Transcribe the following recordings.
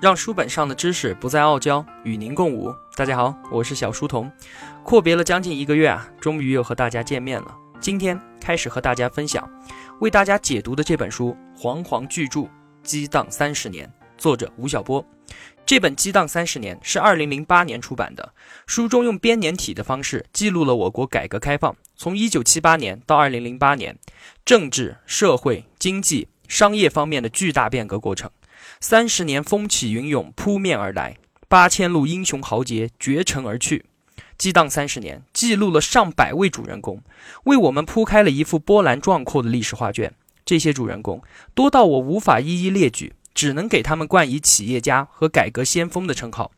让书本上的知识不再傲娇，与您共舞。大家好，我是小书童。阔别了将近一个月啊，终于又和大家见面了。今天开始和大家分享，为大家解读的这本书《煌煌巨著：激荡三十年》，作者吴晓波。这本《激荡三十年》是二零零八年出版的，书中用编年体的方式记录了我国改革开放从一九七八年到二零零八年政治、社会、经济、商业方面的巨大变革过程。三十年风起云涌扑面而来，八千路英雄豪杰绝尘而去，激荡三十年，记录了上百位主人公，为我们铺开了一幅波澜壮阔的历史画卷。这些主人公多到我无法一一列举，只能给他们冠以企业家和改革先锋的称号。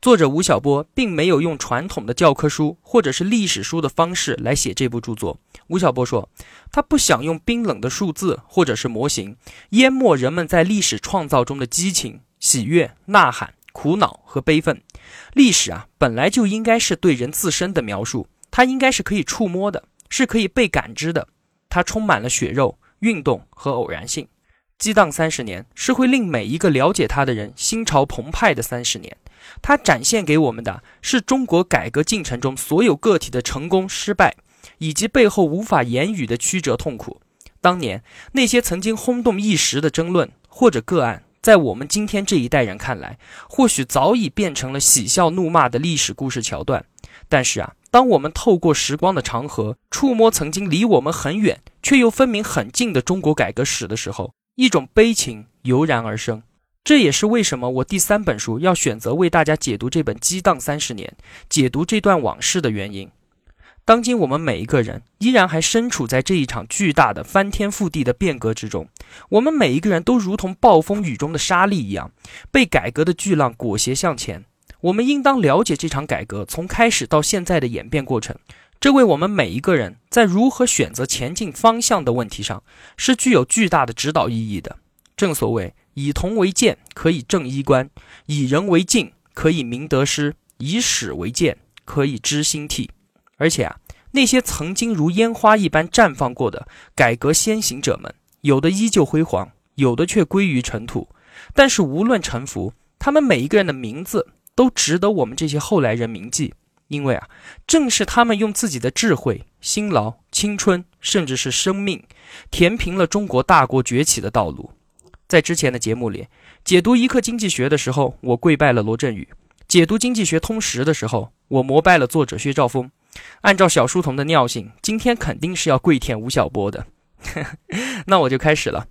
作者吴晓波并没有用传统的教科书或者是历史书的方式来写这部著作。吴晓波说，他不想用冰冷的数字或者是模型淹没人们在历史创造中的激情、喜悦、呐喊、苦恼和悲愤。历史啊，本来就应该是对人自身的描述，它应该是可以触摸的，是可以被感知的。它充满了血肉、运动和偶然性。激荡三十年是会令每一个了解它的人心潮澎湃的三十年。它展现给我们的是中国改革进程中所有个体的成功、失败，以及背后无法言语的曲折痛苦。当年那些曾经轰动一时的争论或者个案，在我们今天这一代人看来，或许早已变成了喜笑怒骂的历史故事桥段。但是啊，当我们透过时光的长河，触摸曾经离我们很远却又分明很近的中国改革史的时候，一种悲情油然而生。这也是为什么我第三本书要选择为大家解读这本《激荡三十年》，解读这段往事的原因。当今我们每一个人依然还身处在这一场巨大的翻天覆地的变革之中，我们每一个人都如同暴风雨中的沙粒一样，被改革的巨浪裹挟向前。我们应当了解这场改革从开始到现在的演变过程，这为我们每一个人在如何选择前进方向的问题上是具有巨大的指导意义的。正所谓。以铜为鉴，可以正衣冠；以人为镜，可以明得失；以史为鉴，可以知兴替。而且啊，那些曾经如烟花一般绽放过的改革先行者们，有的依旧辉煌，有的却归于尘土。但是无论沉浮，他们每一个人的名字都值得我们这些后来人铭记，因为啊，正是他们用自己的智慧、辛劳、青春，甚至是生命，填平了中国大国崛起的道路。在之前的节目里，解读一课经济学的时候，我跪拜了罗振宇；解读经济学通识的时候，我膜拜了作者薛兆丰。按照小书童的尿性，今天肯定是要跪舔吴晓波的。那我就开始了。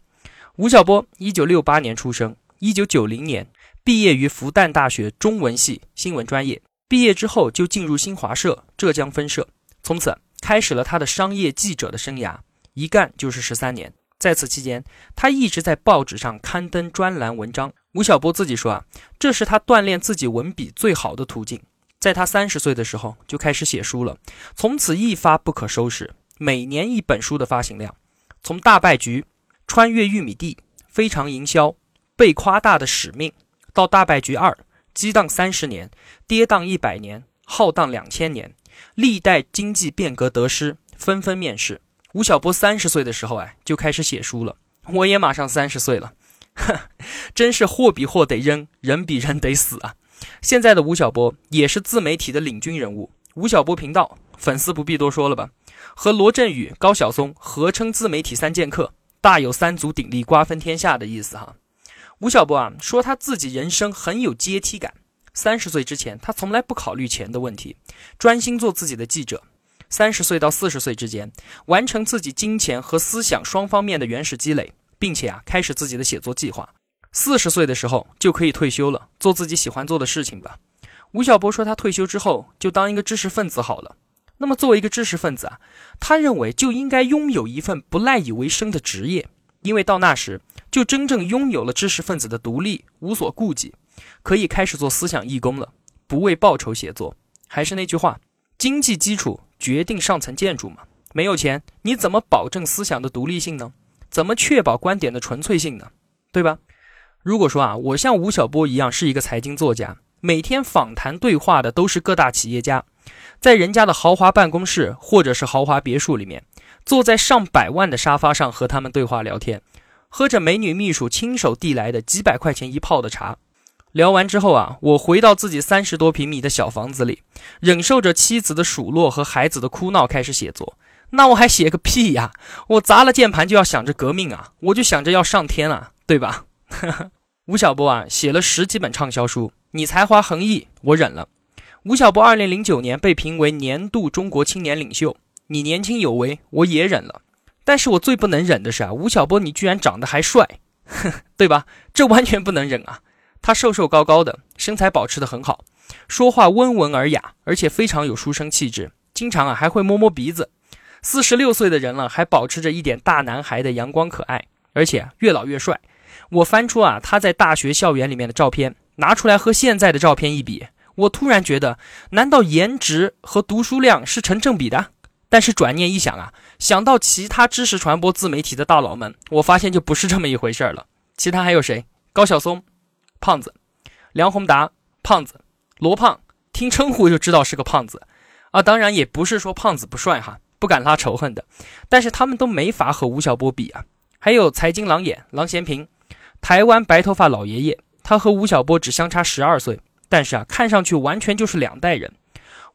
吴晓波，一九六八年出生，一九九零年毕业于复旦大学中文系新闻专业。毕业之后就进入新华社浙江分社，从此开始了他的商业记者的生涯，一干就是十三年。在此期间，他一直在报纸上刊登专栏文章。吴晓波自己说啊，这是他锻炼自己文笔最好的途径。在他三十岁的时候就开始写书了，从此一发不可收拾，每年一本书的发行量。从大败局、穿越玉米地、非常营销、被夸大的使命，到大败局二、激荡三十年、跌宕一百年、浩荡两千年，历代经济变革得失纷纷面世。吴晓波三十岁的时候，哎，就开始写书了。我也马上三十岁了，真是货比货得扔，人比人得死啊！现在的吴晓波也是自媒体的领军人物。吴晓波频道粉丝不必多说了吧？和罗振宇、高晓松合称自媒体三剑客，大有三足鼎立瓜分天下的意思哈。吴晓波啊，说他自己人生很有阶梯感。三十岁之前，他从来不考虑钱的问题，专心做自己的记者。三十岁到四十岁之间，完成自己金钱和思想双方面的原始积累，并且啊，开始自己的写作计划。四十岁的时候就可以退休了，做自己喜欢做的事情吧。吴晓波说，他退休之后就当一个知识分子好了。那么，作为一个知识分子啊，他认为就应该拥有一份不赖以为生的职业，因为到那时就真正拥有了知识分子的独立，无所顾忌，可以开始做思想义工了，不为报酬写作。还是那句话，经济基础。决定上层建筑嘛？没有钱，你怎么保证思想的独立性呢？怎么确保观点的纯粹性呢？对吧？如果说啊，我像吴晓波一样是一个财经作家，每天访谈对话的都是各大企业家，在人家的豪华办公室或者是豪华别墅里面，坐在上百万的沙发上和他们对话聊天，喝着美女秘书亲手递来的几百块钱一泡的茶，聊完之后啊，我回到自己三十多平米的小房子里，忍受着妻子的数落和孩子的哭闹，开始写作。那我还写个屁呀！我砸了键盘就要想着革命啊，我就想着要上天啊，对吧？吴晓波啊，写了十几本畅销书，你才华横溢，我忍了。吴晓波二零零九年被评为年度中国青年领袖，你年轻有为，我也忍了。但是我最不能忍的是啊，吴晓波你居然长得还帅，对吧？这完全不能忍啊！他瘦瘦高高的，身材保持得很好，说话温文尔雅，而且非常有书生气质，经常啊还会摸摸鼻子。四十六岁的人了，还保持着一点大男孩的阳光可爱，而且越老越帅。我翻出啊他在大学校园里面的照片，拿出来和现在的照片一比，我突然觉得，难道颜值和读书量是成正比的？但是转念一想啊，想到其他知识传播自媒体的大佬们，我发现就不是这么一回事了。其他还有谁？高晓松。胖子，梁宏达，胖子，罗胖，听称呼就知道是个胖子，啊，当然也不是说胖子不帅哈，不敢拉仇恨的，但是他们都没法和吴晓波比啊。还有财经狼眼郎咸平，台湾白头发老爷爷，他和吴晓波只相差十二岁，但是啊，看上去完全就是两代人。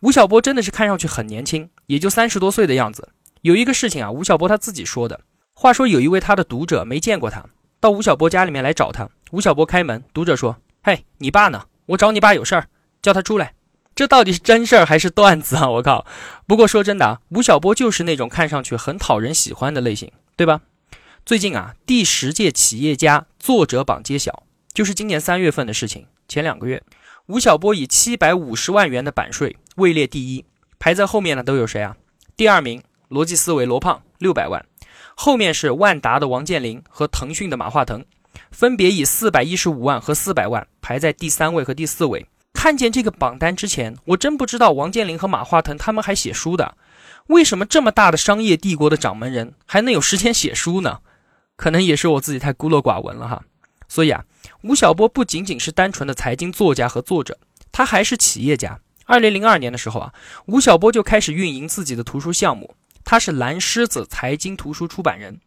吴晓波真的是看上去很年轻，也就三十多岁的样子。有一个事情啊，吴晓波他自己说的，话说有一位他的读者没见过他。到吴晓波家里面来找他，吴晓波开门，读者说：“嘿，你爸呢？我找你爸有事儿，叫他出来。”这到底是真事儿还是段子啊？我靠！不过说真的啊，吴晓波就是那种看上去很讨人喜欢的类型，对吧？最近啊，第十届企业家作者榜揭晓，就是今年三月份的事情。前两个月，吴晓波以七百五十万元的版税位列第一，排在后面的都有谁啊？第二名，逻辑思维罗胖六百万。后面是万达的王健林和腾讯的马化腾，分别以四百一十五万和四百万排在第三位和第四位。看见这个榜单之前，我真不知道王健林和马化腾他们还写书的。为什么这么大的商业帝国的掌门人还能有时间写书呢？可能也是我自己太孤陋寡闻了哈。所以啊，吴晓波不仅仅是单纯的财经作家和作者，他还是企业家。二零零二年的时候啊，吴晓波就开始运营自己的图书项目。他是蓝狮子财经图书出版人，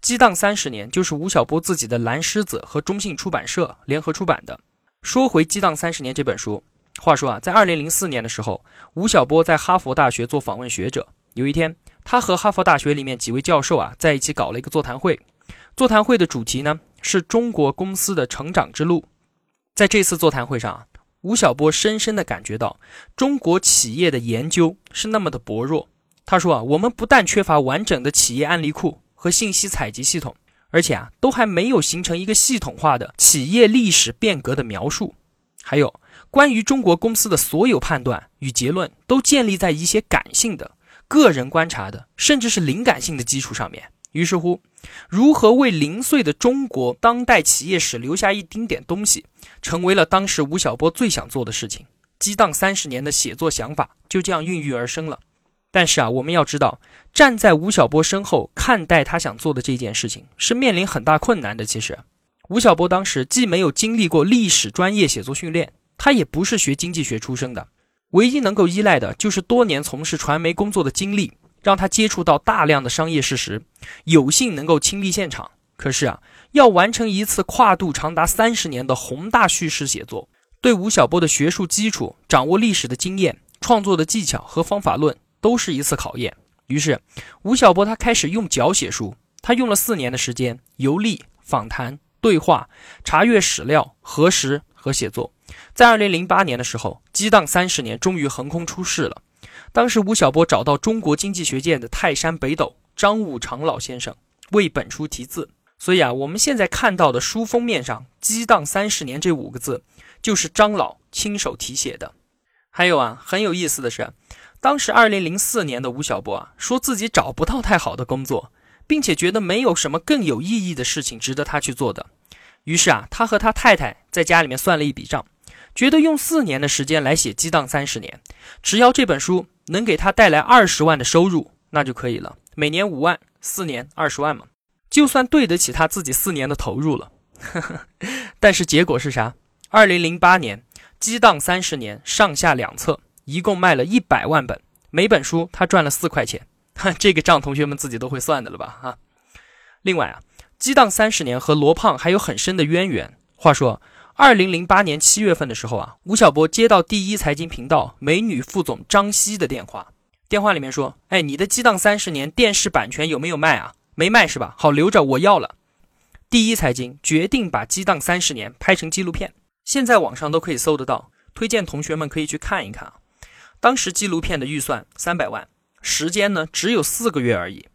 激荡三十年就是吴晓波自己的蓝狮子和中信出版社联合出版的。说回《激荡三十年》这本书，话说啊，在二零零四年的时候，吴晓波在哈佛大学做访问学者。有一天，他和哈佛大学里面几位教授啊在一起搞了一个座谈会。座谈会的主题呢是中国公司的成长之路。在这次座谈会上啊，吴晓波深深地感觉到中国企业的研究是那么的薄弱。他说啊，我们不但缺乏完整的企业案例库和信息采集系统，而且啊，都还没有形成一个系统化的企业历史变革的描述。还有关于中国公司的所有判断与结论，都建立在一些感性的、个人观察的，甚至是灵感性的基础上面。于是乎，如何为零碎的中国当代企业史留下一丁点东西，成为了当时吴晓波最想做的事情。激荡三十年的写作想法就这样孕育而生了。但是啊，我们要知道，站在吴晓波身后看待他想做的这件事情，是面临很大困难的。其实，吴晓波当时既没有经历过历史专业写作训练，他也不是学经济学出身的，唯一能够依赖的就是多年从事传媒工作的经历，让他接触到大量的商业事实，有幸能够亲历现场。可是啊，要完成一次跨度长达三十年的宏大叙事写作，对吴晓波的学术基础、掌握历史的经验、创作的技巧和方法论。都是一次考验。于是，吴晓波他开始用脚写书。他用了四年的时间，游历、访谈、对话、查阅史料、核实和写作。在二零零八年的时候，激荡三十年终于横空出世了。当时，吴晓波找到中国经济学界的泰山北斗张五常老先生为本书题字。所以啊，我们现在看到的书封面上“激荡三十年”这五个字，就是张老亲手题写的。还有啊，很有意思的是。当时，二零零四年的吴晓波啊，说自己找不到太好的工作，并且觉得没有什么更有意义的事情值得他去做的。于是啊，他和他太太在家里面算了一笔账，觉得用四年的时间来写《激荡三十年》，只要这本书能给他带来二十万的收入，那就可以了。每年五万，四年二十万嘛，就算对得起他自己四年的投入了。但是结果是啥？二零零八年，《激荡三十年》上下两册。一共卖了一百万本，每本书他赚了四块钱，哈，这个账同学们自己都会算的了吧？哈。另外啊，激荡三十年和罗胖还有很深的渊源。话说，二零零八年七月份的时候啊，吴晓波接到第一财经频道美女副总张希的电话，电话里面说：“哎，你的《激荡三十年》电视版权有没有卖啊？没卖是吧？好，留着，我要了。”第一财经决定把《激荡三十年》拍成纪录片，现在网上都可以搜得到，推荐同学们可以去看一看啊。当时纪录片的预算三百万，时间呢只有四个月而已。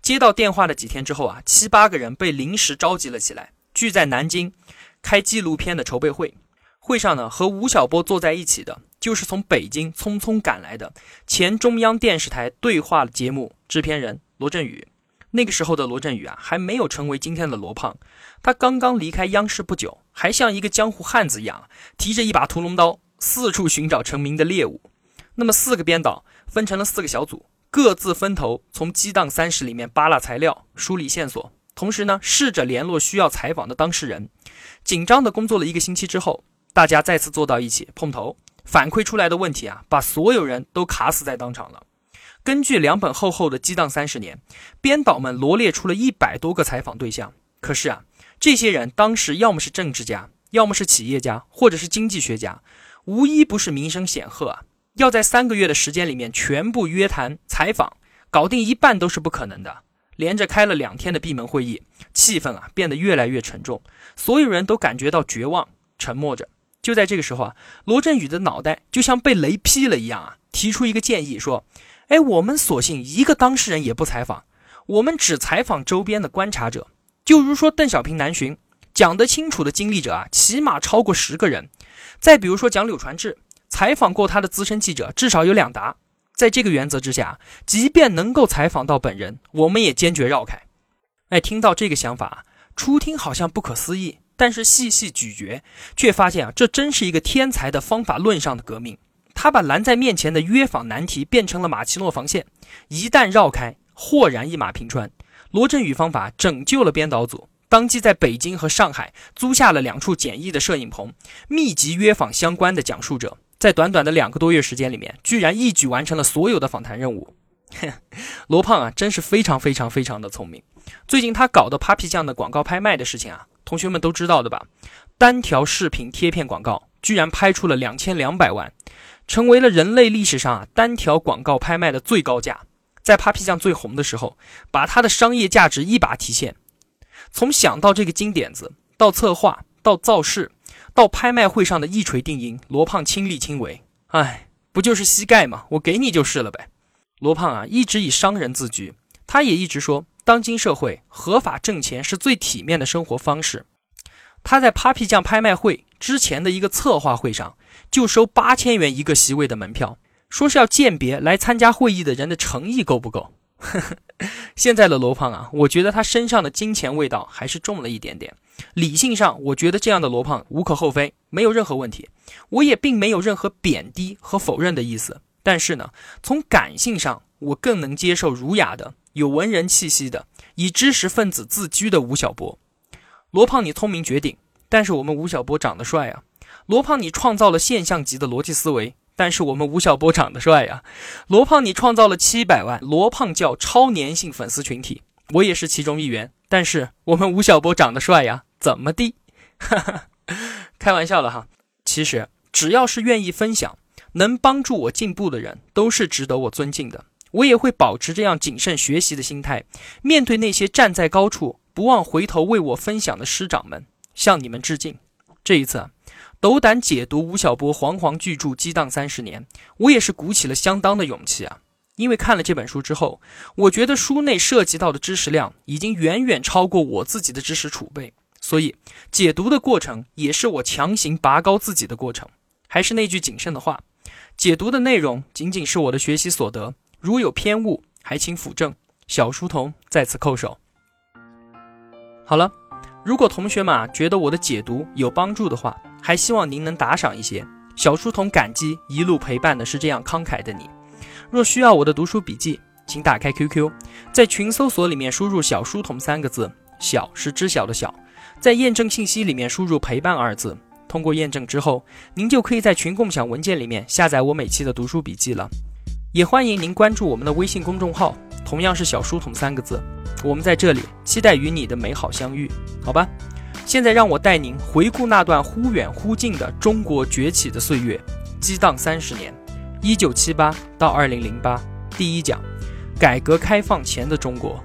接到电话的几天之后啊，七八个人被临时召集了起来，聚在南京开纪录片的筹备会。会上呢，和吴晓波坐在一起的，就是从北京匆匆赶来的前中央电视台对话节目制片人罗振宇。那个时候的罗振宇啊，还没有成为今天的罗胖，他刚刚离开央视不久，还像一个江湖汉子一样，提着一把屠龙刀，四处寻找成名的猎物。那么四个编导分成了四个小组。各自分头从《激荡三十》里面扒拉材料、梳理线索，同时呢，试着联络需要采访的当事人。紧张的工作了一个星期之后，大家再次坐到一起碰头，反馈出来的问题啊，把所有人都卡死在当场了。根据两本厚厚的《激荡三十年》，编导们罗列出了一百多个采访对象。可是啊，这些人当时要么是政治家，要么是企业家，或者是经济学家，无一不是名声显赫啊。要在三个月的时间里面全部约谈采访搞定一半都是不可能的。连着开了两天的闭门会议，气氛啊变得越来越沉重，所有人都感觉到绝望，沉默着。就在这个时候啊，罗振宇的脑袋就像被雷劈了一样啊，提出一个建议说：“哎，我们索性一个当事人也不采访，我们只采访周边的观察者，就如说邓小平南巡，讲得清楚的经历者啊，起码超过十个人。再比如说讲柳传志。”采访过他的资深记者至少有两达，在这个原则之下，即便能够采访到本人，我们也坚决绕开。哎，听到这个想法，初听好像不可思议，但是细细咀嚼，却发现啊，这真是一个天才的方法论上的革命。他把拦在面前的约访难题变成了马奇诺防线，一旦绕开，豁然一马平川。罗振宇方法拯救了编导组。当即在北京和上海租下了两处简易的摄影棚，密集约访相关的讲述者。在短短的两个多月时间里面，居然一举完成了所有的访谈任务。罗胖啊，真是非常非常非常的聪明。最近他搞的 Papi 酱的广告拍卖的事情啊，同学们都知道的吧？单条视频贴片广告居然拍出了两千两百万，成为了人类历史上啊单条广告拍卖的最高价。在 Papi 酱最红的时候，把它的商业价值一把提现。从想到这个金点子，到策划，到造势。到拍卖会上的一锤定音，罗胖亲力亲为。哎，不就是膝盖吗？我给你就是了呗。罗胖啊，一直以商人自居，他也一直说，当今社会合法挣钱是最体面的生活方式。他在 Papi 酱拍卖会之前的一个策划会上，就收八千元一个席位的门票，说是要鉴别来参加会议的人的诚意够不够。现在的罗胖啊，我觉得他身上的金钱味道还是重了一点点。理性上，我觉得这样的罗胖无可厚非，没有任何问题。我也并没有任何贬低和否认的意思。但是呢，从感性上，我更能接受儒雅的、有文人气息的、以知识分子自居的吴晓波。罗胖，你聪明绝顶，但是我们吴晓波长得帅啊。罗胖，你创造了现象级的逻辑思维。但是我们吴晓波长得帅呀，罗胖你创造了七百万罗胖叫超粘性粉丝群体，我也是其中一员。但是我们吴晓波长得帅呀，怎么地？开玩笑的哈。其实只要是愿意分享、能帮助我进步的人，都是值得我尊敬的。我也会保持这样谨慎学习的心态，面对那些站在高处不忘回头为我分享的师长们，向你们致敬。这一次。斗胆解读吴晓波煌煌巨著《激荡三十年》，我也是鼓起了相当的勇气啊！因为看了这本书之后，我觉得书内涉及到的知识量已经远远超过我自己的知识储备，所以解读的过程也是我强行拔高自己的过程。还是那句谨慎的话，解读的内容仅仅是我的学习所得，如有偏误，还请斧正。小书童在此叩首。好了，如果同学们觉得我的解读有帮助的话，还希望您能打赏一些，小书童感激一路陪伴的是这样慷慨的你。若需要我的读书笔记，请打开 QQ，在群搜索里面输入“小书童”三个字，小是知晓的小，在验证信息里面输入“陪伴”二字，通过验证之后，您就可以在群共享文件里面下载我每期的读书笔记了。也欢迎您关注我们的微信公众号，同样是“小书童”三个字，我们在这里期待与你的美好相遇，好吧？现在让我带您回顾那段忽远忽近的中国崛起的岁月，激荡三十年，一九七八到二零零八。第一讲，改革开放前的中国。